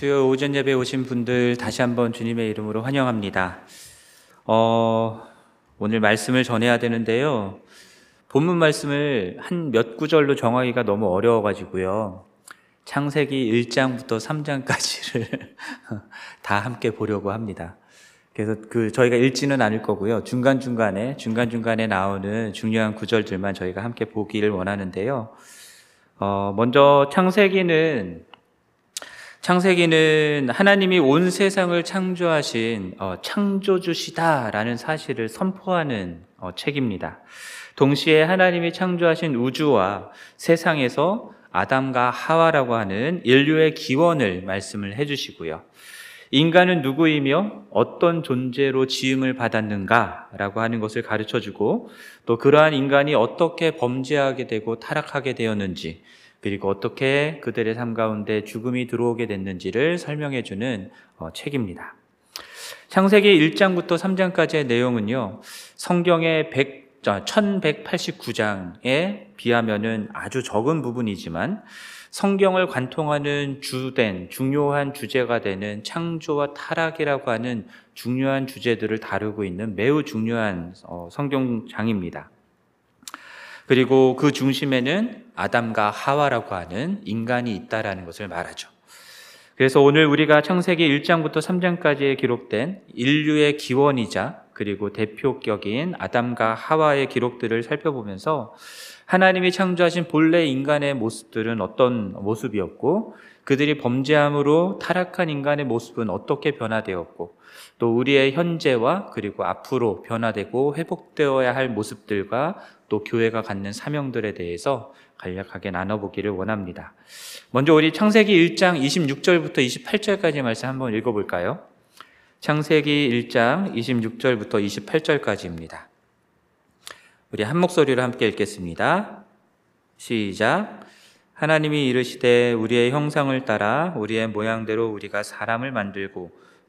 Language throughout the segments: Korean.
수요 오전 예배 오신 분들 다시 한번 주님의 이름으로 환영합니다. 어, 오늘 말씀을 전해야 되는데요. 본문 말씀을 한 몇 구절로 정하기가 너무 어려워가지고요. 창세기 1장부터 3장까지를 다 함께 보려고 합니다. 그래서 그 저희가 읽지는 않을 거고요. 중간중간에, 중간중간에 나오는 중요한 구절들만 저희가 함께 보기를 원하는데요. 어, 먼저 창세기는 창세기는 하나님이 온 세상을 창조하신 어, 창조주시다라는 사실을 선포하는 어, 책입니다. 동시에 하나님이 창조하신 우주와 세상에서 아담과 하와라고 하는 인류의 기원을 말씀을 해주시고요. 인간은 누구이며 어떤 존재로 지음을 받았는가라고 하는 것을 가르쳐 주고 또 그러한 인간이 어떻게 범죄하게 되고 타락하게 되었는지 그리고 어떻게 그들의 삶 가운데 죽음이 들어오게 됐는지를 설명해 주는 어, 책입니다. 창세기 1장부터 3장까지의 내용은요, 성경의 100, 1189장에 비하면은 아주 적은 부분이지만 성경을 관통하는 주된 중요한 주제가 되는 창조와 타락이라고 하는 중요한 주제들을 다루고 있는 매우 중요한 어, 성경장입니다. 그리고 그 중심에는 아담과 하와라고 하는 인간이 있다라는 것을 말하죠. 그래서 오늘 우리가 창세기 1장부터 3장까지에 기록된 인류의 기원이자 그리고 대표격인 아담과 하와의 기록들을 살펴보면서 하나님이 창조하신 본래 인간의 모습들은 어떤 모습이었고 그들이 범죄함으로 타락한 인간의 모습은 어떻게 변화되었고 또 우리의 현재와 그리고 앞으로 변화되고 회복되어야 할 모습들과 또 교회가 갖는 사명들에 대해서 간략하게 나눠보기를 원합니다. 먼저 우리 창세기 1장 26절부터 28절까지 말씀 한번 읽어볼까요? 창세기 1장 26절부터 28절까지입니다. 우리 한 목소리로 함께 읽겠습니다. 시작. 하나님이 이르시되 우리의 형상을 따라 우리의 모양대로 우리가 사람을 만들고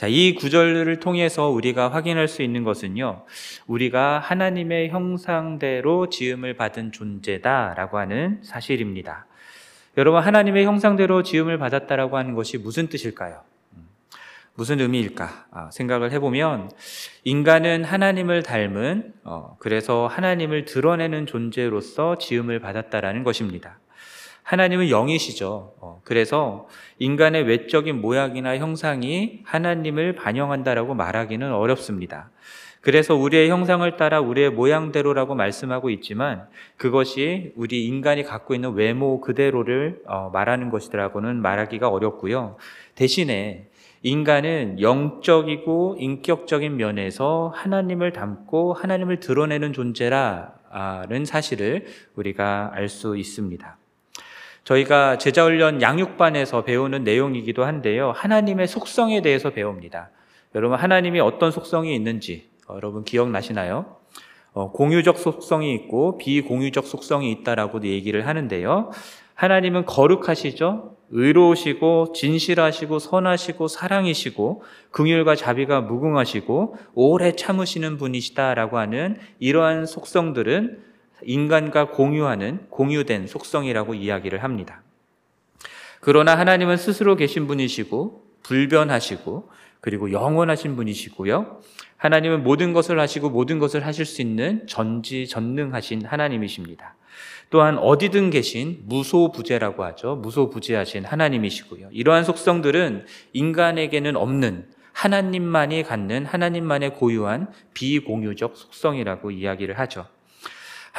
자, 이 구절을 통해서 우리가 확인할 수 있는 것은요, 우리가 하나님의 형상대로 지음을 받은 존재다라고 하는 사실입니다. 여러분, 하나님의 형상대로 지음을 받았다라고 하는 것이 무슨 뜻일까요? 음, 무슨 의미일까? 아, 생각을 해보면, 인간은 하나님을 닮은, 어, 그래서 하나님을 드러내는 존재로서 지음을 받았다라는 것입니다. 하나님은 영이시죠. 어, 그래서 인간의 외적인 모양이나 형상이 하나님을 반영한다라고 말하기는 어렵습니다. 그래서 우리의 형상을 따라 우리의 모양대로라고 말씀하고 있지만 그것이 우리 인간이 갖고 있는 외모 그대로를 어, 말하는 것이라고는 말하기가 어렵고요. 대신에 인간은 영적이고 인격적인 면에서 하나님을 닮고 하나님을 드러내는 존재라는 사실을 우리가 알 수 있습니다. 저희가 제자훈련 양육반에서 배우는 내용이기도 한데요. 하나님의 속성에 대해서 배웁니다. 여러분, 하나님이 어떤 속성이 있는지 어, 여러분 기억나시나요? 어, 공유적 속성이 있고 비공유적 속성이 있다라고 얘기를 하는데요. 하나님은 거룩하시죠? 의로우시고 진실하시고 선하시고 사랑이시고 긍휼과 자비가 무궁하시고 오래 참으시는 분이시다라고 하는 이러한 속성들은 인간과 공유하는 공유된 속성이라고 이야기를 합니다. 그러나 하나님은 스스로 계신 분이시고 불변하시고 그리고 영원하신 분이시고요. 하나님은 모든 것을 하시고 모든 것을 하실 수 있는 전지전능하신 하나님이십니다. 또한 어디든 계신 무소부재라고 하죠. 무소부재하신 하나님이시고요. 이러한 속성들은 인간에게는 없는 하나님만이 갖는 하나님만의 고유한 비공유적 속성이라고 이야기를 하죠.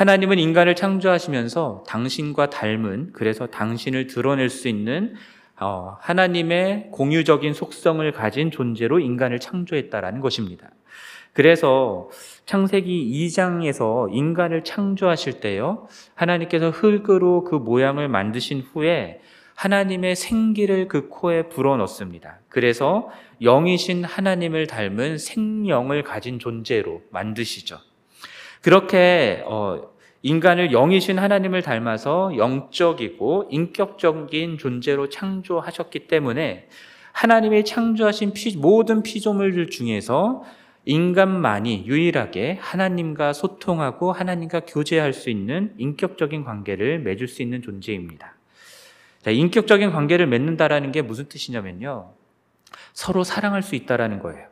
하나님은 인간을 창조하시면서 당신과 닮은 그래서 당신을 드러낼 수 있는 어, 하나님의 공유적인 속성을 가진 존재로 인간을 창조했다라는 것입니다. 그래서 창세기 2장에서 인간을 창조하실 때요, 하나님께서 흙으로 그 모양을 만드신 후에 하나님의 생기를 그 코에 불어넣습니다. 그래서 영이신 하나님을 닮은 생명을 가진 존재로 만드시죠. 그렇게 어, 인간을 영이신 하나님을 닮아서 영적이고 인격적인 존재로 창조하셨기 때문에 하나님이 창조하신 피, 모든 피조물들 중에서 인간만이 유일하게 하나님과 소통하고 하나님과 교제할 수 있는 인격적인 관계를 맺을 수 있는 존재입니다. 자, 인격적인 관계를 맺는다라는 게 무슨 뜻이냐면요. 서로 사랑할 수 있다라는 거예요.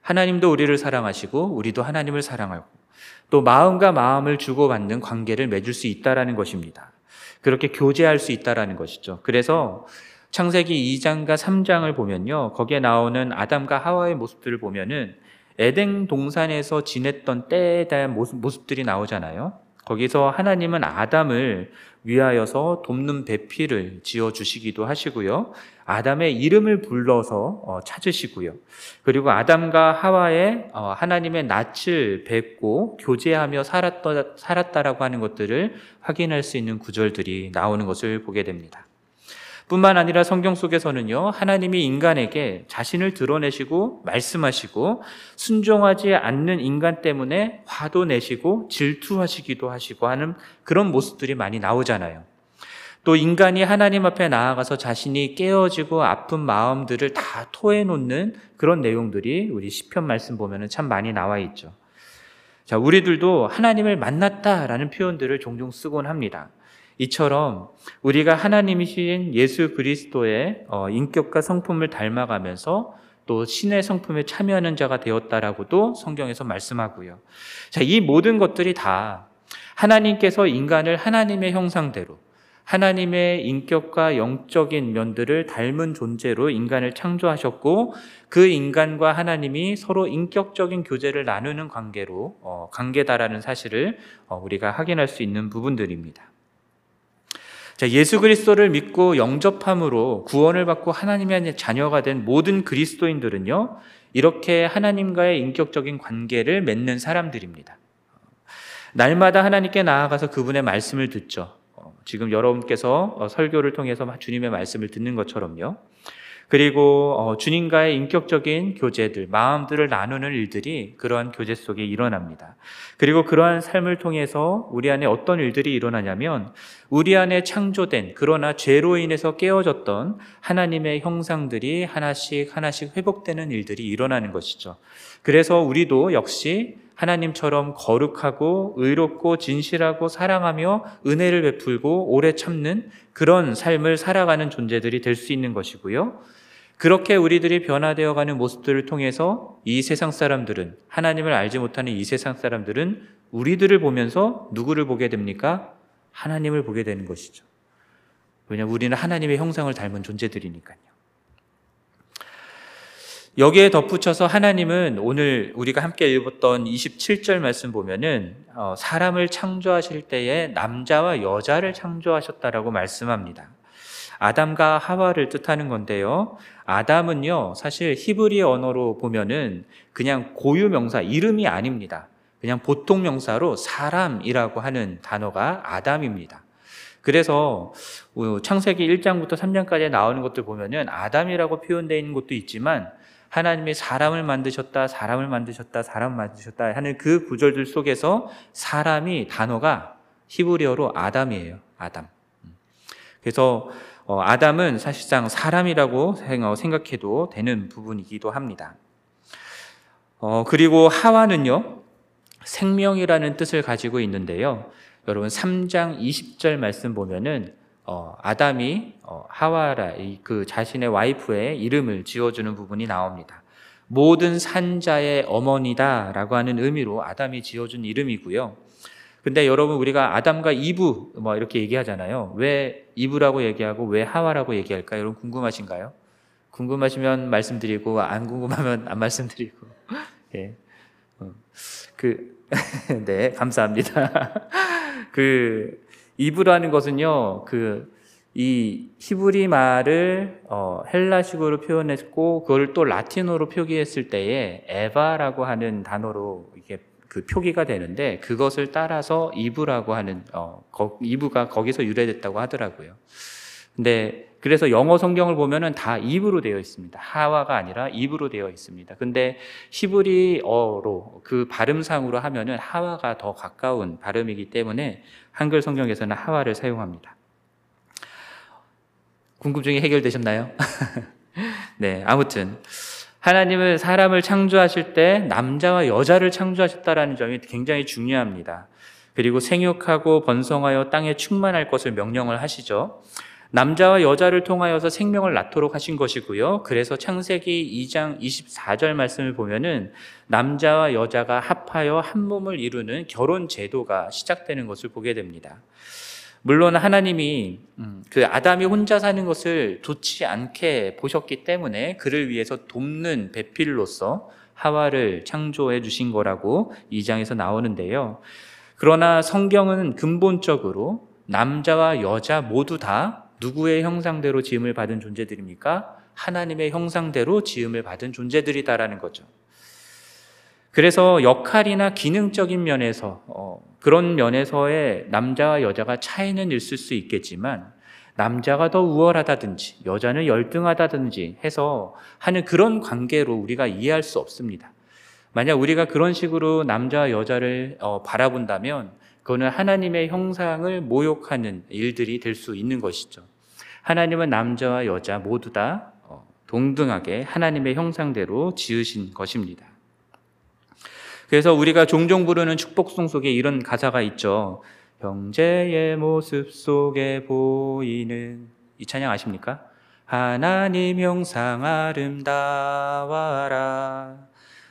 하나님도 우리를 사랑하시고 우리도 하나님을 사랑하고 또 마음과 마음을 주고받는 관계를 맺을 수 있다라는 것입니다. 그렇게 교제할 수 있다라는 것이죠. 그래서 창세기 2장과 3장을 보면요. 거기에 나오는 아담과 하와의 모습들을 보면은 에덴 동산에서 지냈던 때에 대한 모습, 모습들이 나오잖아요. 거기서 하나님은 아담을 위하여서 돕는 배필을 지어 주시기도 하시고요. 아담의 이름을 불러서 어, 찾으시고요. 그리고 아담과 하와의 어, 하나님의 낯을 뵙고 교제하며 살았다, 살았다라고 하는 것들을 확인할 수 있는 구절들이 나오는 것을 보게 됩니다. 뿐만 아니라 성경 속에서는요, 하나님이 인간에게 자신을 드러내시고 말씀하시고 순종하지 않는 인간 때문에 화도 내시고 질투하시기도 하시고 하는 그런 모습들이 많이 나오잖아요. 또 인간이 하나님 앞에 나아가서 자신이 깨어지고 아픈 마음들을 다 토해놓는 그런 내용들이 우리 시편 말씀 보면은 참 많이 나와 있죠. 자, 우리들도 하나님을 만났다라는 표현들을 종종 쓰곤 합니다. 이처럼 우리가 하나님이신 예수 그리스도의 어, 인격과 성품을 닮아가면서 또 신의 성품에 참여하는 자가 되었다라고도 성경에서 말씀하고요. 자, 이 모든 것들이 다 하나님께서 인간을 하나님의 형상대로 하나님의 인격과 영적인 면들을 닮은 존재로 인간을 창조하셨고 그 인간과 하나님이 서로 인격적인 교제를 나누는 관계로 어, 관계다라는 사실을 어, 우리가 확인할 수 있는 부분들입니다. 자, 예수 그리스도를 믿고 영접함으로 구원을 받고 하나님의 자녀가 된 모든 그리스도인들은요, 이렇게 하나님과의 인격적인 관계를 맺는 사람들입니다. 날마다 하나님께 나아가서 그분의 말씀을 듣죠. 어, 지금 여러분께서 어, 설교를 통해서 주님의 말씀을 듣는 것처럼요. 그리고 어, 주님과의 인격적인 교제들, 마음들을 나누는 일들이 그러한 교제 속에 일어납니다. 그리고 그러한 삶을 통해서 우리 안에 어떤 일들이 일어나냐면 우리 안에 창조된 그러나 죄로 인해서 깨어졌던 하나님의 형상들이 하나씩 하나씩 회복되는 일들이 일어나는 것이죠. 그래서 우리도 역시 하나님처럼 거룩하고 의롭고 진실하고 사랑하며 은혜를 베풀고 오래 참는 그런 삶을 살아가는 존재들이 될 수 있는 것이고요. 그렇게 우리들이 변화되어 가는 모습들을 통해서 이 세상 사람들은 하나님을 알지 못하는 이 세상 사람들은 우리들을 보면서 누구를 보게 됩니까? 하나님을 보게 되는 것이죠. 왜냐하면 우리는 하나님의 형상을 닮은 존재들이니까요. 여기에 덧붙여서 하나님은 오늘 우리가 함께 읽었던 27절 말씀 보면은 어, 사람을 창조하실 때에 남자와 여자를 창조하셨다라고 말씀합니다. 아담과 하와를 뜻하는 건데요. 아담은요, 사실 히브리 언어로 보면은 그냥 고유 명사, 이름이 아닙니다. 그냥 보통 명사로 사람이라고 하는 단어가 아담입니다. 그래서 어, 창세기 1장부터 3장까지 나오는 것들 보면은 아담이라고 표현되어 있는 것도 있지만 하나님이 사람을 만드셨다, 사람을 만드셨다, 사람 만드셨다 하는 그 구절들 속에서 사람이 단어가 히브리어로 아담이에요. 아담. 음. 그래서 어, 아담은 사실상 사람이라고 생각해도 되는 부분이기도 합니다. 어, 그리고 하와는요, 생명이라는 뜻을 가지고 있는데요. 여러분 3장 20절 말씀 보면은 어, 아담이 어, 하와라 그 자신의 와이프의 이름을 지어주는 부분이 나옵니다. 모든 산자의 어머니다라고 하는 의미로 아담이 지어준 이름이고요. 근데 여러분 우리가 아담과 이브 뭐 이렇게 얘기하잖아요. 왜 이브라고 얘기하고 왜 하와라고 얘기할까? 여러분 궁금하신가요? 궁금하시면 말씀드리고 안 궁금하면 안 말씀드리고. 예. 어, 그, 네, 감사합니다. 그, 이브라는 것은요, 그, 이 히브리 말을 어, 헬라식으로 표현했고, 그걸 또 라틴어로 표기했을 때에 에바라고 하는 단어로 이게 그 표기가 되는데 그것을 따라서 이브라고 하는 어, 거, 이브가 거기서 유래됐다고 하더라고요. 근데 그래서 영어 성경을 보면은 다 입으로 되어 있습니다. 하와가 아니라 입으로 되어 있습니다. 근데 히브리어로 그 발음상으로 하면은 하와가 더 가까운 발음이기 때문에 한글 성경에서는 하와를 사용합니다. 궁금증이 해결되셨나요? 네, 아무튼 하나님은 사람을 창조하실 때 남자와 여자를 창조하셨다라는 점이 굉장히 중요합니다. 그리고 생육하고 번성하여 땅에 충만할 것을 명령을 하시죠. 남자와 여자를 통하여서 생명을 낳도록 하신 것이고요. 그래서 창세기 2장 24절 말씀을 보면은 남자와 여자가 합하여 한 몸을 이루는 결혼 제도가 시작되는 것을 보게 됩니다. 물론 하나님이 음, 그 아담이 혼자 사는 것을 좋지 않게 보셨기 때문에 그를 위해서 돕는 배필로서 하와를 창조해 주신 거라고 2장에서 나오는데요. 그러나 성경은 근본적으로 남자와 여자 모두 다 누구의 형상대로 지음을 받은 존재들입니까? 하나님의 형상대로 지음을 받은 존재들이다라는 거죠. 그래서 역할이나 기능적인 면에서 어, 그런 면에서의 남자와 여자가 차이는 있을 수 있겠지만 남자가 더 우월하다든지 여자는 열등하다든지 해서 하는 그런 관계로 우리가 이해할 수 없습니다. 만약 우리가 그런 식으로 남자와 여자를 어, 바라본다면 그거는 하나님의 형상을 모욕하는 일들이 될 수 있는 것이죠. 하나님은 남자와 여자 모두 다 어, 동등하게 하나님의 형상대로 지으신 것입니다. 그래서 우리가 종종 부르는 축복송 속에 이런 가사가 있죠. 형제의 모습 속에 보이는 이 찬양 아십니까? 하나님 형상 아름다워라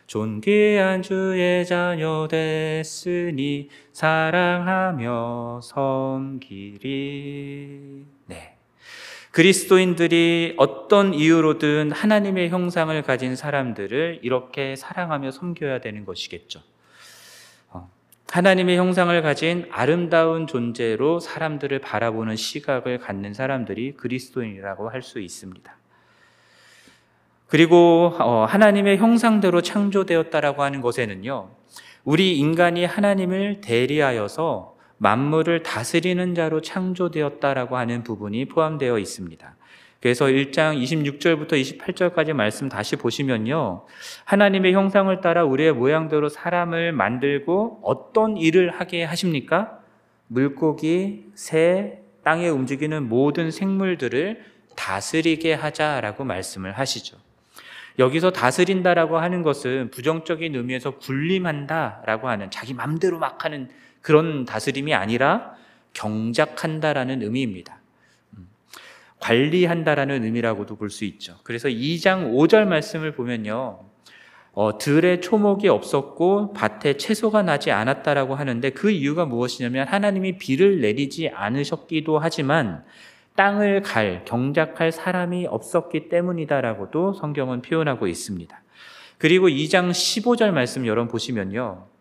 존귀한 주의 자녀 됐으니 사랑하며 섬기리 네. 그리스도인들이 어떤 이유로든 하나님의 형상을 가진 사람들을 이렇게 사랑하며 섬겨야 되는 것이겠죠. 어, 하나님의 형상을 가진 아름다운 존재로 사람들을 바라보는 시각을 갖는 사람들이 그리스도인이라고 할 수 있습니다. 그리고 어, 하나님의 형상대로 창조되었다라고 하는 것에는요, 우리 인간이 하나님을 대리하여서 만물을 다스리는 자로 창조되었다라고 하는 부분이 포함되어 있습니다. 그래서 1장 26절부터 28절까지 말씀 다시 보시면요. 하나님의 형상을 따라 우리의 모양대로 사람을 만들고 어떤 일을 하게 하십니까? 물고기, 새, 땅에 움직이는 모든 생물들을 다스리게 하자라고 말씀을 하시죠. 여기서 다스린다라고 하는 것은 부정적인 의미에서 군림한다라고 하는 자기 맘대로 막 하는 그런 다스림이 아니라 경작한다라는 의미입니다. 음, 관리한다라는 의미라고도 볼 수 있죠. 그래서 2장 5절 말씀을 보면요. 어, 들에 초목이 없었고 밭에 채소가 나지 않았다라고 하는데 그 이유가 무엇이냐면 하나님이 비를 내리지 않으셨기도 하지만 땅을 갈, 경작할 사람이 없었기 때문이다라고도 성경은 표현하고 있습니다. 그리고 2장 15절 말씀 여러분 보시면요.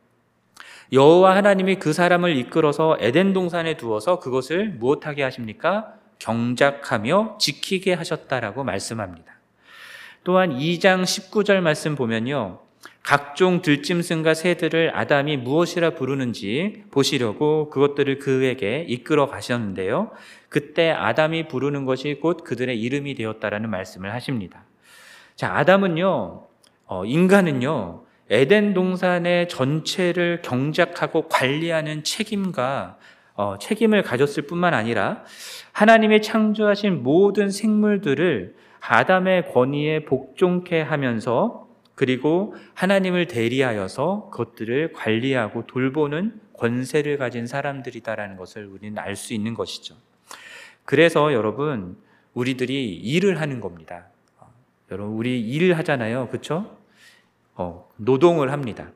여호와 하나님이 그 사람을 이끌어서 에덴 동산에 두어서 그것을 무엇하게 하십니까? 경작하며 지키게 하셨다라고 말씀합니다. 또한 2장 19절 말씀 보면요. 각종 들짐승과 새들을 아담이 무엇이라 부르는지 보시려고 그것들을 그에게 이끌어 가셨는데요. 그때 아담이 부르는 것이 곧 그들의 이름이 되었다라는 말씀을 하십니다. 자, 아담은요, 어, 인간은요, 에덴 동산의 전체를 경작하고 관리하는 책임과 어, 책임을 가졌을 뿐만 아니라 하나님의 창조하신 모든 생물들을 아담의 권위에 복종케 하면서 그리고 하나님을 대리하여서 그것들을 관리하고 돌보는 권세를 가진 사람들이다라는 것을 우리는 알 수 있는 것이죠. 그래서 여러분 우리들이 일을 하는 겁니다. 어, 여러분 우리 일을 하잖아요, 그렇죠? 어, 노동을 합니다.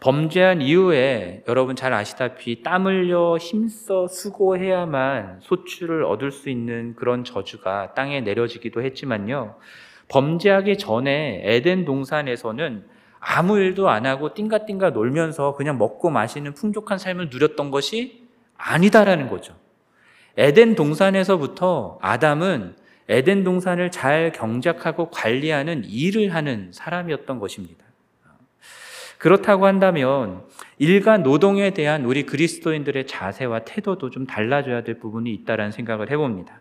범죄한 이후에 여러분 잘 아시다시피 땀 흘려 힘써 수고해야만 소출을 얻을 수 있는 그런 저주가 땅에 내려지기도 했지만요. 범죄하기 전에 에덴 동산에서는 아무 일도 안 하고 띵가띵가 놀면서 그냥 먹고 마시는 풍족한 삶을 누렸던 것이 아니다라는 거죠. 에덴 동산에서부터 아담은 에덴 동산을 잘 경작하고 관리하는 일을 하는 사람이었던 것입니다. 그렇다고 한다면 일간 노동에 대한 우리 그리스도인들의 자세와 태도도 좀 달라져야 될 부분이 있다라는 생각을 해봅니다.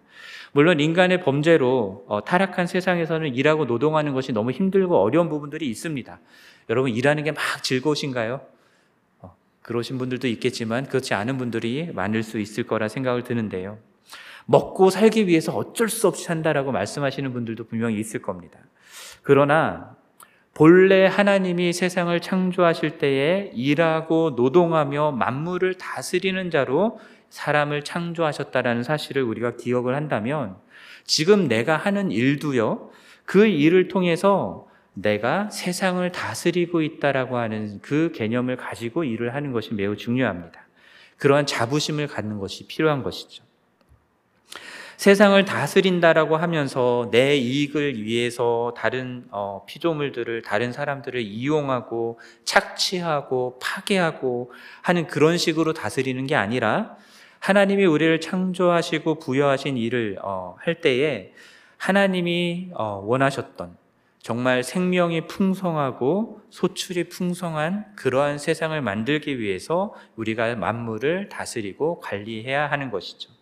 물론 인간의 범죄로 어, 타락한 세상에서는 일하고 노동하는 것이 너무 힘들고 어려운 부분들이 있습니다. 여러분 일하는 게 막 즐거우신가요? 어, 그러신 분들도 있겠지만 그렇지 않은 분들이 많을 수 있을 거라 생각을 드는데요. 먹고 살기 위해서 어쩔 수 없이 산다라고 말씀하시는 분들도 분명히 있을 겁니다. 그러나 본래 하나님이 세상을 창조하실 때에 일하고 노동하며 만물을 다스리는 자로 사람을 창조하셨다라는 사실을 우리가 기억을 한다면 지금 내가 하는 일도요, 그 일을 통해서 내가 세상을 다스리고 있다라고 하는 그 개념을 가지고 일을 하는 것이 매우 중요합니다. 그러한 자부심을 갖는 것이 필요한 것이죠. 세상을 다스린다라고 하면서 내 이익을 위해서 다른 어, 피조물들을 다른 사람들을 이용하고 착취하고 파괴하고 하는 그런 식으로 다스리는 게 아니라 하나님이 우리를 창조하시고 부여하신 일을 어, 할 때에 하나님이 어, 원하셨던 정말 생명이 풍성하고 소출이 풍성한 그러한 세상을 만들기 위해서 우리가 만물을 다스리고 관리해야 하는 것이죠.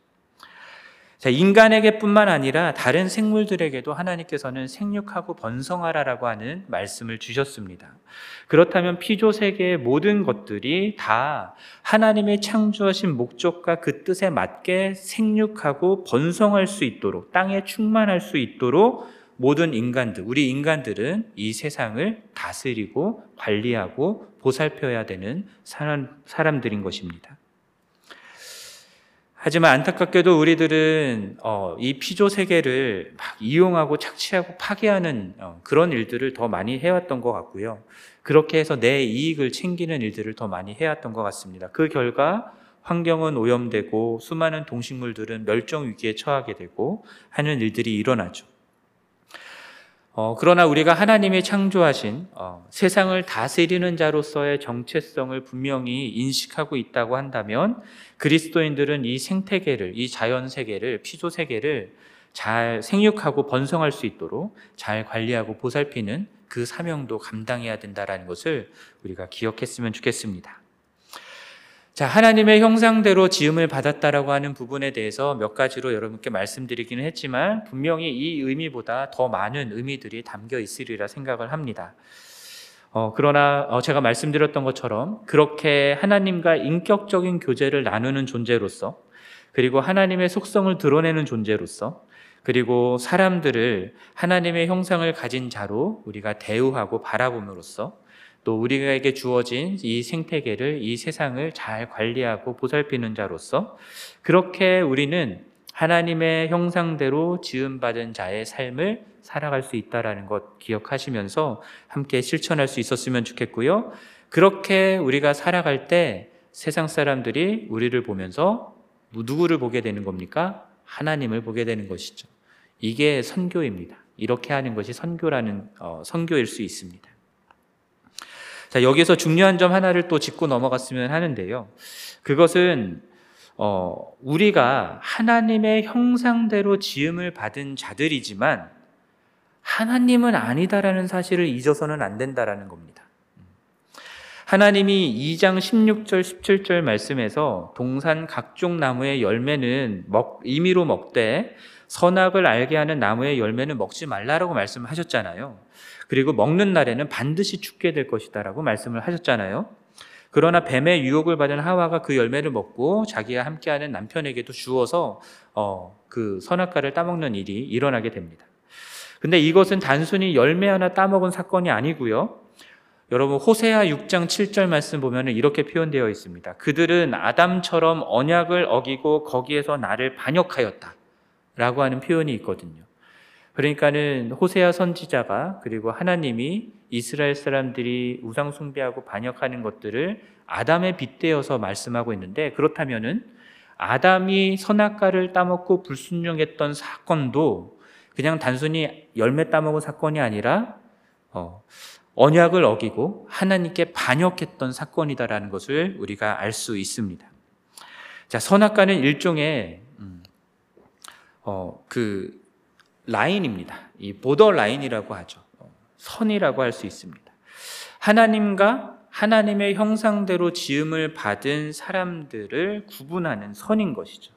자, 인간에게뿐만 아니라 다른 생물들에게도 하나님께서는 생육하고 번성하라라고 하는 말씀을 주셨습니다. 그렇다면 피조 세계의 모든 것들이 다 하나님의 창조하신 목적과 그 뜻에 맞게 생육하고 번성할 수 있도록 땅에 충만할 수 있도록 모든 인간들, 우리 인간들은 이 세상을 다스리고 관리하고 보살펴야 되는 사람, 사람들인 것입니다. 하지만 안타깝게도 우리들은 어, 이 피조 세계를 막 이용하고 착취하고 파괴하는 어, 그런 일들을 더 많이 해왔던 것 같고요. 그렇게 해서 내 이익을 챙기는 일들을 더 많이 해왔던 것 같습니다. 그 결과 환경은 오염되고 수많은 동식물들은 멸종 위기에 처하게 되고 하는 일들이 일어나죠. 어, 그러나 우리가 하나님이 창조하신 어, 세상을 다스리는 자로서의 정체성을 분명히 인식하고 있다고 한다면 그리스도인들은 이 생태계를, 이 자연 세계를, 피조 세계를 잘 생육하고 번성할 수 있도록 잘 관리하고 보살피는 그 사명도 감당해야 된다라는 것을 우리가 기억했으면 좋겠습니다. 자, 하나님의 형상대로 지음을 받았다라고 하는 부분에 대해서 몇 가지로 여러분께 말씀드리기는 했지만 분명히 이 의미보다 더 많은 의미들이 담겨 있으리라 생각을 합니다. 어, 그러나 어, 제가 말씀드렸던 것처럼 그렇게 하나님과 인격적인 교제를 나누는 존재로서 그리고 하나님의 속성을 드러내는 존재로서 그리고 사람들을 하나님의 형상을 가진 자로 우리가 대우하고 바라봄으로써 또 우리에게 주어진 이 생태계를 이 세상을 잘 관리하고 보살피는 자로서 그렇게 우리는 하나님의 형상대로 지음받은 자의 삶을 살아갈 수 있다라는 것 기억하시면서 함께 실천할 수 있었으면 좋겠고요. 그렇게 우리가 살아갈 때 세상 사람들이 우리를 보면서 누구를 보게 되는 겁니까? 하나님을 보게 되는 것이죠. 이게 선교입니다. 이렇게 하는 것이 선교라는 어, 선교일 수 있습니다. 자, 여기서 중요한 점 하나를 또 짚고 넘어갔으면 하는데요. 그것은 어, 우리가 하나님의 형상대로 지음을 받은 자들이지만 하나님은 아니다라는 사실을 잊어서는 안 된다라는 겁니다. 하나님이 2장 16절 17절 말씀에서 동산 각종 나무의 열매는 먹, 임의로 먹되 선악을 알게 하는 나무의 열매는 먹지 말라라고 말씀하셨잖아요. 그리고 먹는 날에는 반드시 죽게 될 것이다라고 말씀을 하셨잖아요. 그러나 뱀의 유혹을 받은 하와가 그 열매를 먹고 자기와 함께하는 남편에게도 주어서 어, 그 선악과를 따먹는 일이 일어나게 됩니다. 근데 이것은 단순히 열매 하나 따먹은 사건이 아니고요. 여러분 호세아 6장 7절 말씀 보면 이렇게 표현되어 있습니다. 그들은 아담처럼 언약을 어기고 거기에서 나를 반역하였다. 라고 하는 표현이 있거든요. 그러니까는 호세아 선지자가 그리고 하나님이 이스라엘 사람들이 우상 숭배하고 반역하는 것들을 아담에 빗대어서 말씀하고 있는데 그렇다면은 아담이 선악과를 따먹고 불순종했던 사건도 그냥 단순히 열매 따먹은 사건이 아니라 어, 언약을 어기고 하나님께 반역했던 사건이다라는 것을 우리가 알 수 있습니다. 자, 선악과는 일종의 음, 어, 그 라인입니다. 이 보더 라인이라고 하죠. 어, 선이라고 할 수 있습니다. 하나님과 하나님의 형상대로 지음을 받은 사람들을 구분하는 선인 것이죠.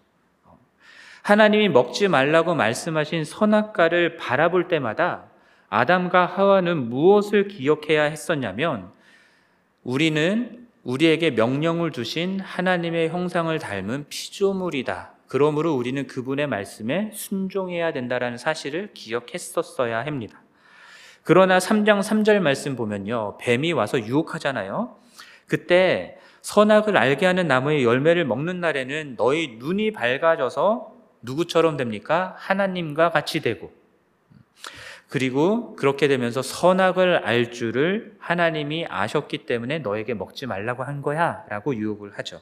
하나님이 먹지 말라고 말씀하신 선악과를 바라볼 때마다 아담과 하와는 무엇을 기억해야 했었냐면 우리는 우리에게 명령을 주신 하나님의 형상을 닮은 피조물이다. 그러므로 우리는 그분의 말씀에 순종해야 된다라는 사실을 기억했었어야 합니다. 그러나 3장 3절 말씀 보면요. 뱀이 와서 유혹하잖아요. 그때 선악을 알게 하는 나무의 열매를 먹는 날에는 너희 눈이 밝아져서 누구처럼 됩니까? 하나님과 같이 되고 그리고 그렇게 되면서 선악을 알 줄을 하나님이 아셨기 때문에 너에게 먹지 말라고 한 거야 라고 유혹을 하죠.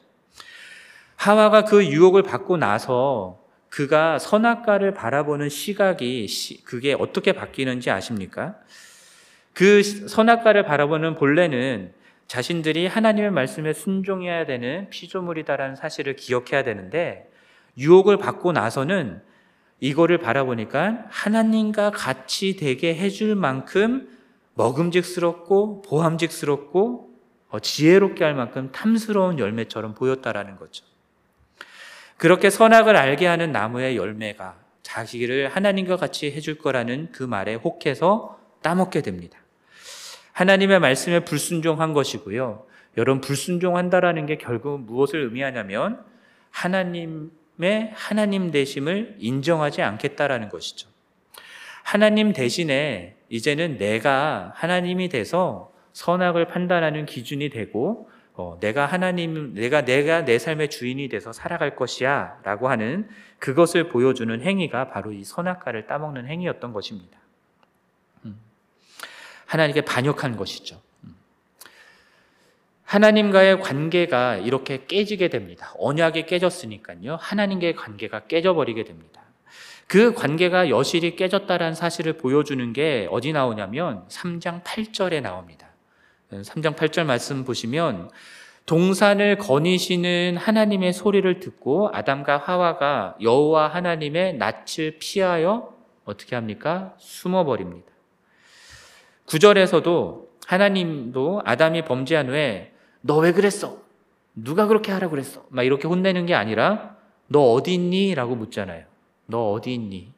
하와가 그 유혹을 받고 나서 그가 선악과를 바라보는 시각이 그게 어떻게 바뀌는지 아십니까? 그 선악과를 바라보는 본래는 자신들이 하나님의 말씀에 순종해야 되는 피조물이다라는 사실을 기억해야 되는데 유혹을 받고 나서는 이거를 바라보니까 하나님과 같이 되게 해줄 만큼 먹음직스럽고 보함직스럽고 어, 지혜롭게 할 만큼 탐스러운 열매처럼 보였다라는 거죠. 그렇게 선악을 알게 하는 나무의 열매가 자기를 하나님과 같이 해줄 거라는 그 말에 혹해서 따먹게 됩니다. 하나님의 말씀에 불순종한 것이고요. 여러분, 불순종한다라는 게 결국 무엇을 의미하냐면 하나님의 하나님 되심을 인정하지 않겠다라는 것이죠. 하나님 대신에 이제는 내가 하나님이 돼서 선악을 판단하는 기준이 되고 어, 내가 하나님, 내가 내가 내 삶의 주인이 돼서 살아갈 것이야라고 하는 그것을 보여주는 행위가 바로 이 선악과를 따먹는 행위였던 것입니다. 음. 하나님께 반역한 것이죠. 음. 하나님과의 관계가 이렇게 깨지게 됩니다. 언약이 깨졌으니까요. 하나님과의 관계가 깨져버리게 됩니다. 그 관계가 여실히 깨졌다라는 사실을 보여주는 게 어디 나오냐면 3장 8절에 나옵니다. 3장 8절 말씀 보시면 동산을 거니시는 하나님의 소리를 듣고 아담과 하와가 여호와 하나님의 낯을 피하여 어떻게 합니까? 숨어 버립니다. 9절에서도 하나님도 아담이 범죄한 후에 너 왜 그랬어? 누가 그렇게 하라고 그랬어? 막 이렇게 혼내는 게 아니라 너 어디 있니? 라고 묻잖아요. 너 어디 있니?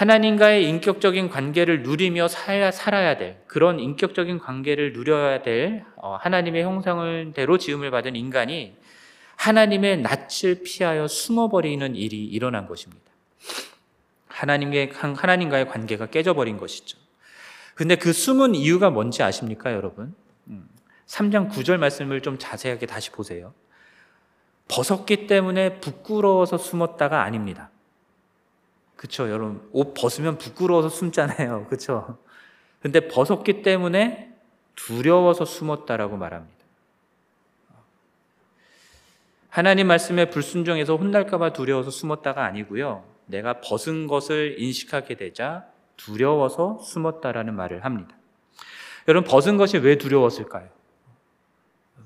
하나님과의 인격적인 관계를 누리며 살아야 될 그런 인격적인 관계를 누려야 될 어, 하나님의 형상대로 지음을 받은 인간이 하나님의 낯을 피하여 숨어버리는 일이 일어난 것입니다. 하나님의, 하나님과의 관계가 깨져버린 것이죠. 근데 그 숨은 이유가 뭔지 아십니까, 여러분? 3장 음, 9절 말씀을 좀 자세하게 다시 보세요. 벗었기 때문에 부끄러워서 숨었다가 아닙니다. 그쵸, 여러분. 옷 벗으면 부끄러워서 숨잖아요. 그쵸? 근데 벗었기 때문에 두려워서 숨었다라고 말합니다. 하나님 말씀에 불순종해서 혼날까봐 두려워서 숨었다가 아니고요. 내가 벗은 것을 인식하게 되자 두려워서 숨었다라는 말을 합니다. 여러분, 벗은 것이 왜 두려웠을까요?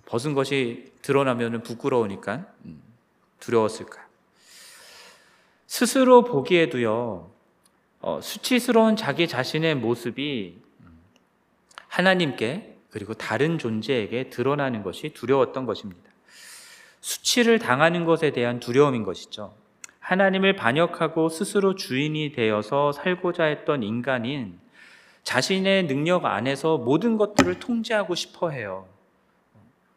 벗은 것이 드러나면 부끄러우니까 음, 두려웠을까요? 스스로 보기에도요, 어, 수치스러운 자기 자신의 모습이 하나님께 그리고 다른 존재에게 드러나는 것이 두려웠던 것입니다. 수치를 당하는 것에 대한 두려움인 것이죠. 하나님을 반역하고 스스로 주인이 되어서 살고자 했던 인간인 자신의 능력 안에서 모든 것들을 통제하고 싶어 해요.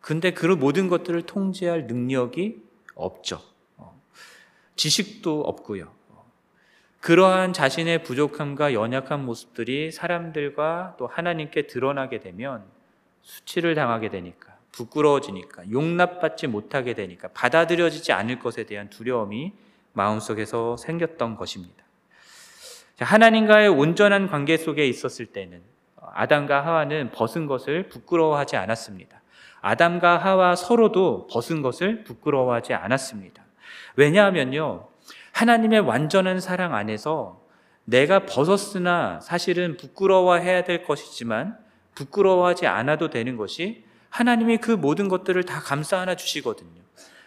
근데 그 모든 것들을 통제할 능력이 없죠. 지식도 없고요. 그러한 자신의 부족함과 연약한 모습들이 사람들과 또 하나님께 드러나게 되면 수치를 당하게 되니까, 부끄러워지니까, 용납받지 못하게 되니까, 받아들여지지 않을 것에 대한 두려움이 마음속에서 생겼던 것입니다. 하나님과의 온전한 관계 속에 있었을 때는 아담과 하와는 벗은 것을 부끄러워하지 않았습니다. 아담과 하와 서로도 벗은 것을 부끄러워하지 않았습니다. 왜냐하면요. 하나님의 완전한 사랑 안에서 내가 벗었으나 사실은 부끄러워해야 될 것이지만 부끄러워하지 않아도 되는 것이 하나님이 그 모든 것들을 다 감싸 안아 주시거든요.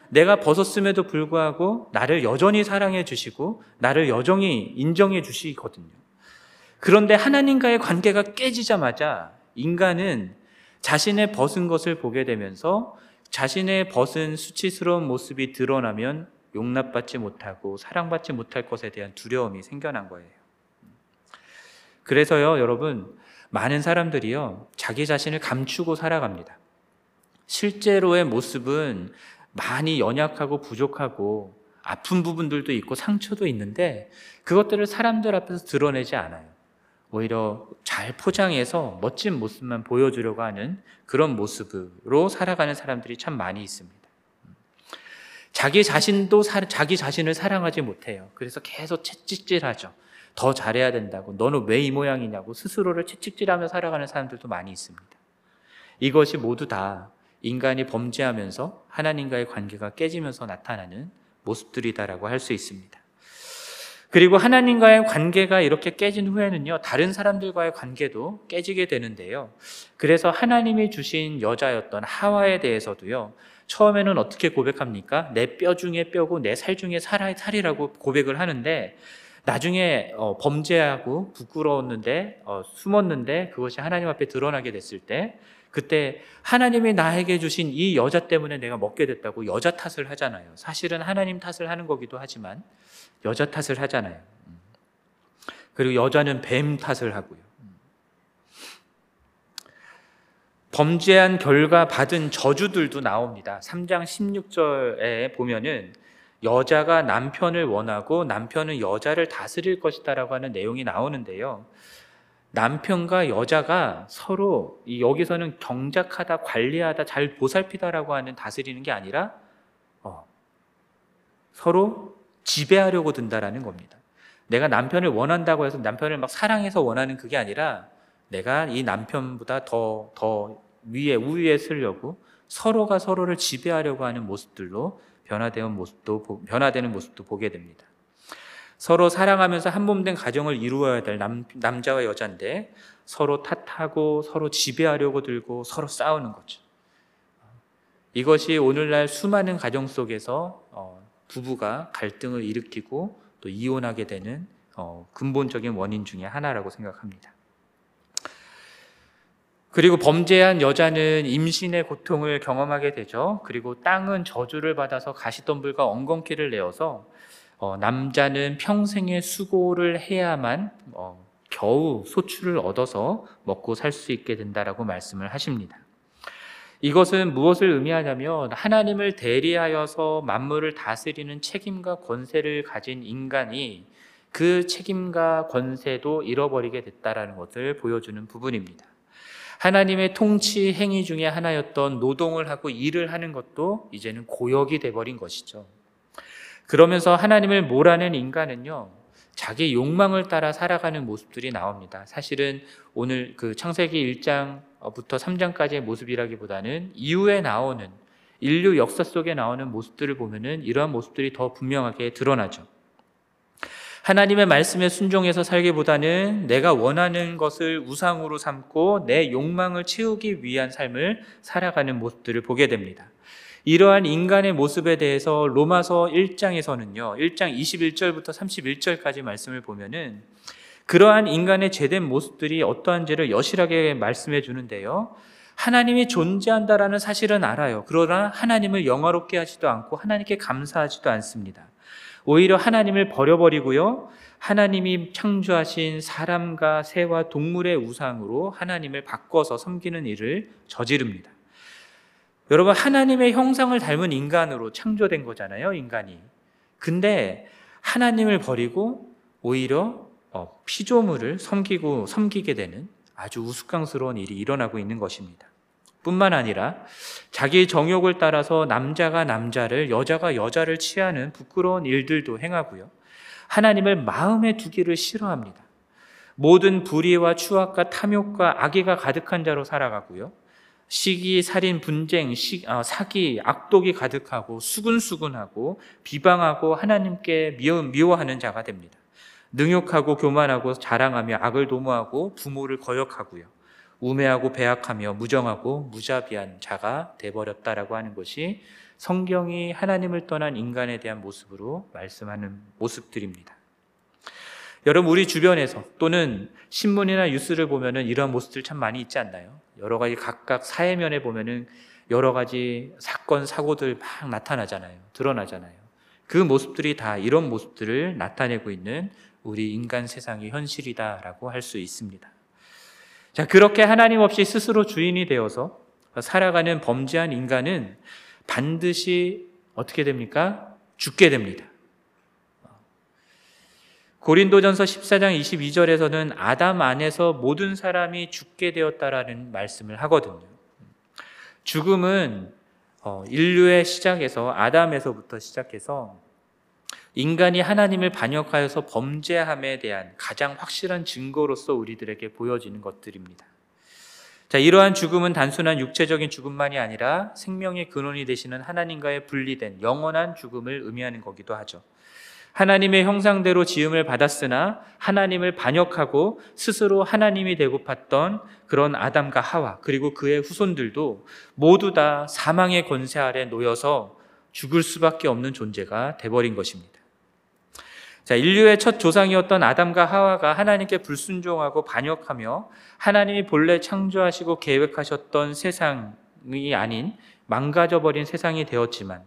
내가 벗었음에도 불구하고 나를 여전히 사랑해 주시고 나를 여전히 인정해 주시거든요. 그런데 하나님과의 관계가 깨지자마자 인간은 자신의 벗은 것을 보게 되면서 자신의 벗은 수치스러운 모습이 드러나면 용납받지 못하고 사랑받지 못할 것에 대한 두려움이 생겨난 거예요. 그래서요, 여러분, 많은 사람들이요, 자기 자신을 감추고 살아갑니다. 실제로의 모습은 많이 연약하고 부족하고 아픈 부분들도 있고 상처도 있는데 그것들을 사람들 앞에서 드러내지 않아요. 오히려 잘 포장해서 멋진 모습만 보여주려고 하는 그런 모습으로 살아가는 사람들이 참 많이 있습니다. 자기 자신도 사, 자기 자신을 사랑하지 못해요. 그래서 계속 채찍질하죠. 더 잘해야 된다고. 너는 왜 이 모양이냐고 스스로를 채찍질하며 살아가는 사람들도 많이 있습니다. 이것이 모두 다 인간이 범죄하면서 하나님과의 관계가 깨지면서 나타나는 모습들이다라고 할 수 있습니다. 그리고 하나님과의 관계가 이렇게 깨진 후에는요, 다른 사람들과의 관계도 깨지게 되는데요. 그래서 하나님이 주신 여자였던 하와에 대해서도요, 처음에는 어떻게 고백합니까? 내 뼈 중에 뼈고 내 살 중에 살아, 살이라고 고백을 하는데, 나중에 어, 범죄하고 부끄러웠는데, 어, 숨었는데, 그것이 하나님 앞에 드러나게 됐을 때, 그때 하나님이 나에게 주신 이 여자 때문에 내가 먹게 됐다고 여자 탓을 하잖아요. 사실은 하나님 탓을 하는 거기도 하지만 여자 탓을 하잖아요. 그리고 여자는 뱀 탓을 하고요. 범죄한 결과 받은 저주들도 나옵니다. 3장 16절에 보면은 여자가 남편을 원하고 남편은 여자를 다스릴 것이다라고 하는 내용이 나오는데요. 남편과 여자가 서로 여기서는 경작하다, 관리하다, 잘 보살피다라고 하는 다스리는 게 아니라 어, 서로 지배하려고 든다라는 겁니다. 내가 남편을 원한다고 해서 남편을 막 사랑해서 원하는 그게 아니라 내가 이 남편보다 더, 더 위에, 우위에 쓰려고 서로가 서로를 지배하려고 하는 모습들로 변화되는 모습도, 변화되는 모습도 보게 됩니다. 서로 사랑하면서 한 몸 된 가정을 이루어야 될 남, 남자와 여자인데 서로 탓하고 서로 지배하려고 들고 서로 싸우는 거죠. 이것이 오늘날 수많은 가정 속에서 어, 부부가 갈등을 일으키고 또 이혼하게 되는 어, 근본적인 원인 중의 하나라고 생각합니다. 그리고 범죄한 여자는 임신의 고통을 경험하게 되죠. 그리고 땅은 저주를 받아서 가시덤불과 엉겅퀴를 내어서 어, 남자는 평생의 수고를 해야만 어, 겨우 소출을 얻어서 먹고 살 수 있게 된다라고 말씀을 하십니다. 이것은 무엇을 의미하냐면 하나님을 대리하여서 만물을 다스리는 책임과 권세를 가진 인간이 그 책임과 권세도 잃어버리게 됐다라는 것을 보여주는 부분입니다. 하나님의 통치 행위 중에 하나였던 노동을 하고 일을 하는 것도 이제는 고역이 돼버린 것이죠. 그러면서 하나님을 몰아낸 인간은요, 자기 욕망을 따라 살아가는 모습들이 나옵니다. 사실은 오늘 그 창세기 1장 부터 3장까지의 모습이라기보다는 이후에 나오는 인류 역사 속에 나오는 모습들을 보면은 이러한 모습들이 더 분명하게 드러나죠. 하나님의 말씀에 순종해서 살기보다는 내가 원하는 것을 우상으로 삼고 내 욕망을 채우기 위한 삶을 살아가는 모습들을 보게 됩니다. 이러한 인간의 모습에 대해서 로마서 1장에서는요, 1장 21절부터 31절까지 말씀을 보면은 그러한 인간의 제된 모습들이 어떠한지를 여실하게 말씀해 주는데요. 하나님이 존재한다라는 사실은 알아요. 그러나 하나님을 영화롭게 하지도 않고 하나님께 감사하지도 않습니다. 오히려 하나님을 버려버리고요. 하나님이 창조하신 사람과 새와 동물의 우상으로 하나님을 바꿔서 섬기는 일을 저지릅니다. 여러분 하나님의 형상을 닮은 인간으로 창조된 거잖아요, 인간이. 근데 하나님을 버리고 오히려 어, 피조물을 섬기고 섬기게 되는 아주 우스꽝스러운 일이 일어나고 있는 것입니다. 뿐만 아니라 자기 정욕을 따라서 남자가 남자를 여자가 여자를 취하는 부끄러운 일들도 행하고요. 하나님을 마음에 두기를 싫어합니다. 모든 불의와 추악과 탐욕과 악의가 가득한 자로 살아가고요. 시기, 살인, 분쟁, 시, 어, 사기, 악독이 가득하고 수근수근하고 비방하고 하나님께 미워, 미워하는 자가 됩니다. 능욕하고 교만하고 자랑하며 악을 도모하고 부모를 거역하고요. 우매하고 배악하며 무정하고 무자비한 자가 돼버렸다라고 하는 것이 성경이 하나님을 떠난 인간에 대한 모습으로 말씀하는 모습들입니다. 여러분 우리 주변에서 또는 신문이나 뉴스를 보면은 이러한 모습들 참 많이 있지 않나요? 여러 가지 각각 사회면에 보면은 여러 가지 사건 사고들 막 나타나잖아요. 드러나잖아요. 그 모습들이 다 이런 모습들을 나타내고 있는 우리 인간 세상의 현실이다라고 할 수 있습니다. 자, 그렇게 하나님 없이 스스로 주인이 되어서 살아가는 범죄한 인간은 반드시 어떻게 됩니까? 죽게 됩니다. 고린도전서 14장 22절에서는 아담 안에서 모든 사람이 죽게 되었다라는 말씀을 하거든요. 죽음은 어, 인류의 시작에서 아담에서부터 시작해서 인간이 하나님을 반역하여서 범죄함에 대한 가장 확실한 증거로서 우리들에게 보여지는 것들입니다. 자, 이러한 죽음은 단순한 육체적인 죽음만이 아니라 생명의 근원이 되시는 하나님과의 분리된 영원한 죽음을 의미하는 거기도 하죠. 하나님의 형상대로 지음을 받았으나 하나님을 반역하고 스스로 하나님이 되고 팠던 그런 아담과 하와 그리고 그의 후손들도 모두 다 사망의 권세 아래 놓여서 죽을 수밖에 없는 존재가 돼버린 것입니다. 자, 인류의 첫 조상이었던 아담과 하와가 하나님께 불순종하고 반역하며 하나님이 본래 창조하시고 계획하셨던 세상이 아닌 망가져 버린 세상이 되었지만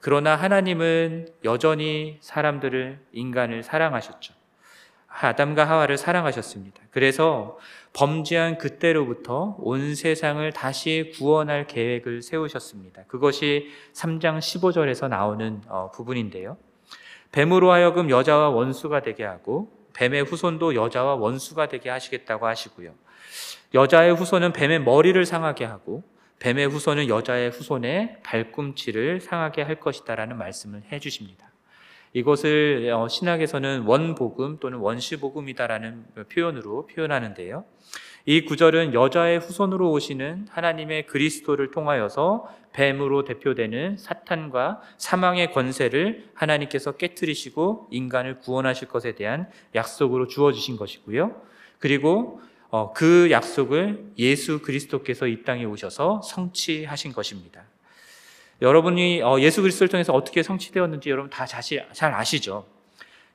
그러나 하나님은 여전히 사람들을 인간을 사랑하셨죠. 아담과 하와를 사랑하셨습니다. 그래서 범죄한 그때로부터 온 세상을 다시 구원할 계획을 세우셨습니다. 그것이 3장 15절에서 나오는 어, 부분인데요. 뱀으로 하여금 여자와 원수가 되게 하고 뱀의 후손도 여자와 원수가 되게 하시겠다고 하시고요. 여자의 후손은 뱀의 머리를 상하게 하고 뱀의 후손은 여자의 후손의 발꿈치를 상하게 할 것이다라는 말씀을 해 주십니다. 이것을 어, 신학에서는 원복음 또는 원시복음이다라는 표현으로 표현하는데요. 이 구절은 여자의 후손으로 오시는 하나님의 그리스도를 통하여서 뱀으로 대표되는 사탄과 사망의 권세를 하나님께서 깨뜨리시고 인간을 구원하실 것에 대한 약속으로 주어지신 것이고요. 그리고 어, 그 약속을 예수 그리스도께서 이 땅에 오셔서 성취하신 것입니다. 여러분이 어, 예수 그리스도를 통해서 어떻게 성취되었는지 여러분 다 잘 아시죠?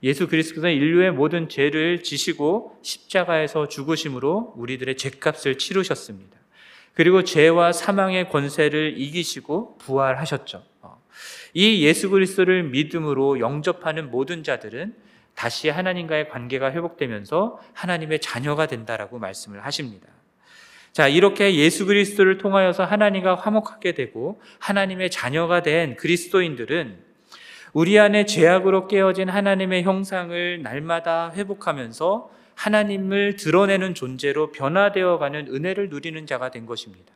예수 그리스도는 인류의 모든 죄를 지시고 십자가에서 죽으심으로 우리들의 죄값을 치르셨습니다. 그리고 죄와 사망의 권세를 이기시고 부활하셨죠. 어, 이 예수 그리스도를 믿음으로 영접하는 모든 자들은 다시 하나님과의 관계가 회복되면서 하나님의 자녀가 된다라고 말씀을 하십니다. 자, 이렇게 예수 그리스도를 통하여서 하나님과 화목하게 되고 하나님의 자녀가 된 그리스도인들은 우리 안에 죄악으로 깨어진 하나님의 형상을 날마다 회복하면서 하나님을 드러내는 존재로 변화되어 가는 은혜를 누리는 자가 된 것입니다.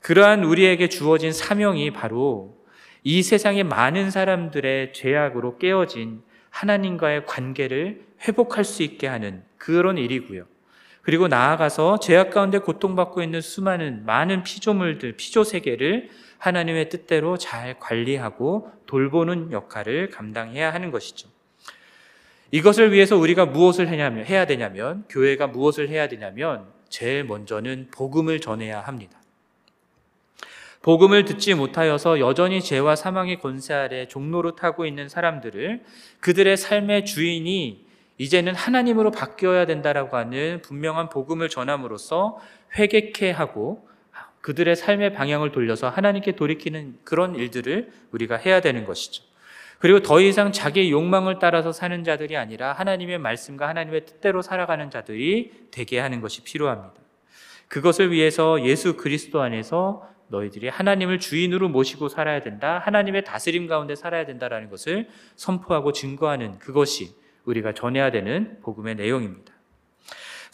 그러한 우리에게 주어진 사명이 바로 이 세상의 많은 사람들의 죄악으로 깨어진 하나님과의 관계를 회복할 수 있게 하는 그런 일이고요. 그리고 나아가서 죄악 가운데 고통받고 있는 수많은 많은 피조물들, 피조 세계를 하나님의 뜻대로 잘 관리하고 돌보는 역할을 감당해야 하는 것이죠. 이것을 위해서 우리가 무엇을 해냐면, 해야 되냐면, 교회가 무엇을 해야 되냐면, 제일 먼저는 복음을 전해야 합니다. 복음을 듣지 못하여서 여전히 죄와 사망의 권세 아래 종로로 타고 있는 사람들을 그들의 삶의 주인이 이제는 하나님으로 바뀌어야 된다라고 하는 분명한 복음을 전함으로써 회개케 하고 그들의 삶의 방향을 돌려서 하나님께 돌이키는 그런 일들을 우리가 해야 되는 것이죠. 그리고 더 이상 자기의 욕망을 따라서 사는 자들이 아니라 하나님의 말씀과 하나님의 뜻대로 살아가는 자들이 되게 하는 것이 필요합니다. 그것을 위해서 예수 그리스도 안에서 너희들이 하나님을 주인으로 모시고 살아야 된다. 하나님의 다스림 가운데 살아야 된다라는 것을 선포하고 증거하는 그것이 우리가 전해야 되는 복음의 내용입니다.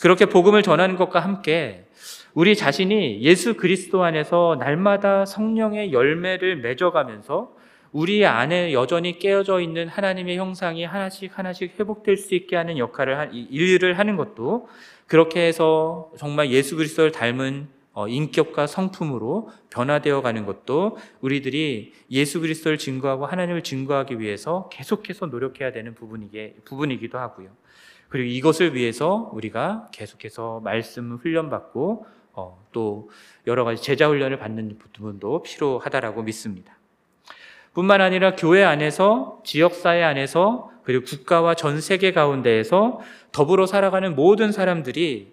그렇게 복음을 전하는 것과 함께 우리 자신이 예수 그리스도 안에서 날마다 성령의 열매를 맺어가면서 우리 안에 여전히 깨어져 있는 하나님의 형상이 하나씩 하나씩 회복될 수 있게 하는 역할을 일을 하는 것도 그렇게 해서 정말 예수 그리스도를 닮은 어, 인격과 성품으로 변화되어 가는 것도 우리들이 예수 그리스도를 증거하고 하나님을 증거하기 위해서 계속해서 노력해야 되는 부분이게, 부분이기도 하고요. 그리고 이것을 위해서 우리가 계속해서 말씀 훈련받고 어, 또 여러 가지 제자 훈련을 받는 부분도 필요하다라고 믿습니다. 뿐만 아니라 교회 안에서, 지역사회 안에서, 그리고 국가와 전 세계 가운데에서 더불어 살아가는 모든 사람들이,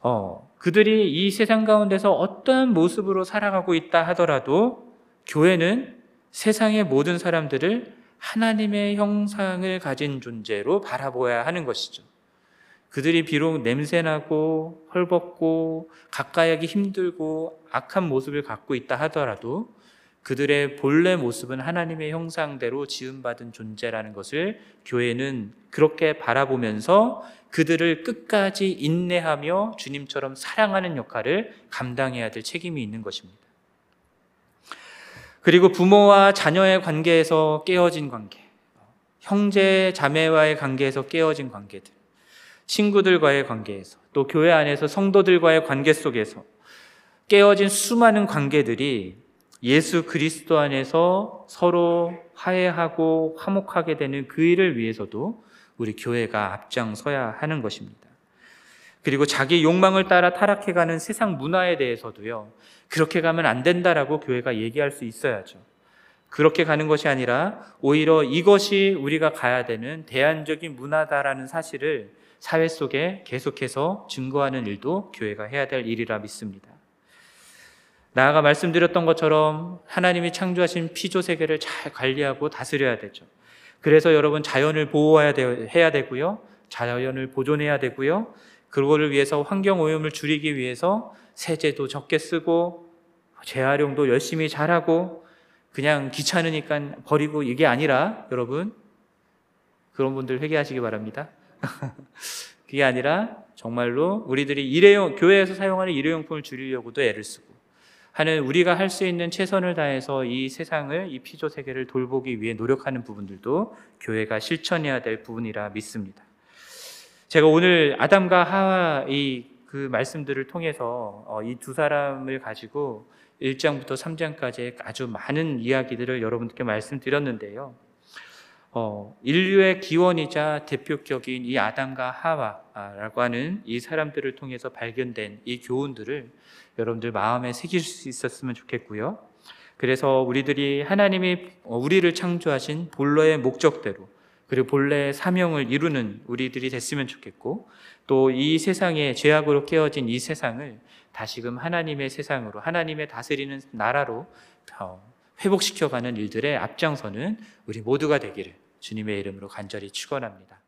어, 그들이 이 세상 가운데서 어떠한 모습으로 살아가고 있다 하더라도 교회는 세상의 모든 사람들을 하나님의 형상을 가진 존재로 바라보아야 하는 것이죠. 그들이 비록 냄새나고 헐벗고 가까이 하기 힘들고 악한 모습을 갖고 있다 하더라도 그들의 본래 모습은 하나님의 형상대로 지음받은 존재라는 것을 교회는 그렇게 바라보면서 그들을 끝까지 인내하며 주님처럼 사랑하는 역할을 감당해야 될 책임이 있는 것입니다. 그리고 부모와 자녀의 관계에서 깨어진 관계, 형제, 자매와의 관계에서 깨어진 관계들, 친구들과의 관계에서, 또 교회 안에서 성도들과의 관계 속에서 깨어진 수많은 관계들이 예수 그리스도 안에서 서로 화해하고 화목하게 되는 그 일을 위해서도 우리 교회가 앞장서야 하는 것입니다. 그리고 자기 욕망을 따라 타락해가는 세상 문화에 대해서도요, 그렇게 가면 안 된다라고 교회가 얘기할 수 있어야죠. 그렇게 가는 것이 아니라 오히려 이것이 우리가 가야 되는 대안적인 문화다라는 사실을 사회 속에 계속해서 증거하는 일도 교회가 해야 될 일이라 믿습니다. 나아가 말씀드렸던 것처럼 하나님이 창조하신 피조 세계를 잘 관리하고 다스려야 되죠. 그래서 여러분 자연을 보호해야 해야 되고요. 자연을 보존해야 되고요. 그거를 위해서 환경 오염을 줄이기 위해서 세제도 적게 쓰고 재활용도 열심히 잘하고 그냥 귀찮으니까 버리고 이게 아니라 여러분 그런 분들 회개하시기 바랍니다. 그게 아니라 정말로 우리들이 일회용 교회에서 사용하는 일회용품을 줄이려고도 애를 쓰고 하는 우리가 할 수 있는 최선을 다해서 이 세상을 이 피조 세계를 돌보기 위해 노력하는 부분들도 교회가 실천해야 될 부분이라 믿습니다. 제가 오늘 아담과 하와 이 그 말씀들을 통해서 어, 이두 사람을 가지고 1장부터 3장까지 아주 많은 이야기들을 여러분들께 말씀드렸는데요. 어, 인류의 기원이자 대표격인 이 아담과 하와라고 하는 이 사람들을 통해서 발견된 이 교훈들을 여러분들 마음에 새길 수 있었으면 좋겠고요. 그래서 우리들이 하나님이 우리를 창조하신 본래의 목적대로 그리고 본래의 사명을 이루는 우리들이 됐으면 좋겠고 또 이 세상에 죄악으로 깨어진 이 세상을 다시금 하나님의 세상으로 하나님의 다스리는 나라로 어, 회복시켜가는 일들의 앞장서는 우리 모두가 되기를 주님의 이름으로 간절히 축원합니다.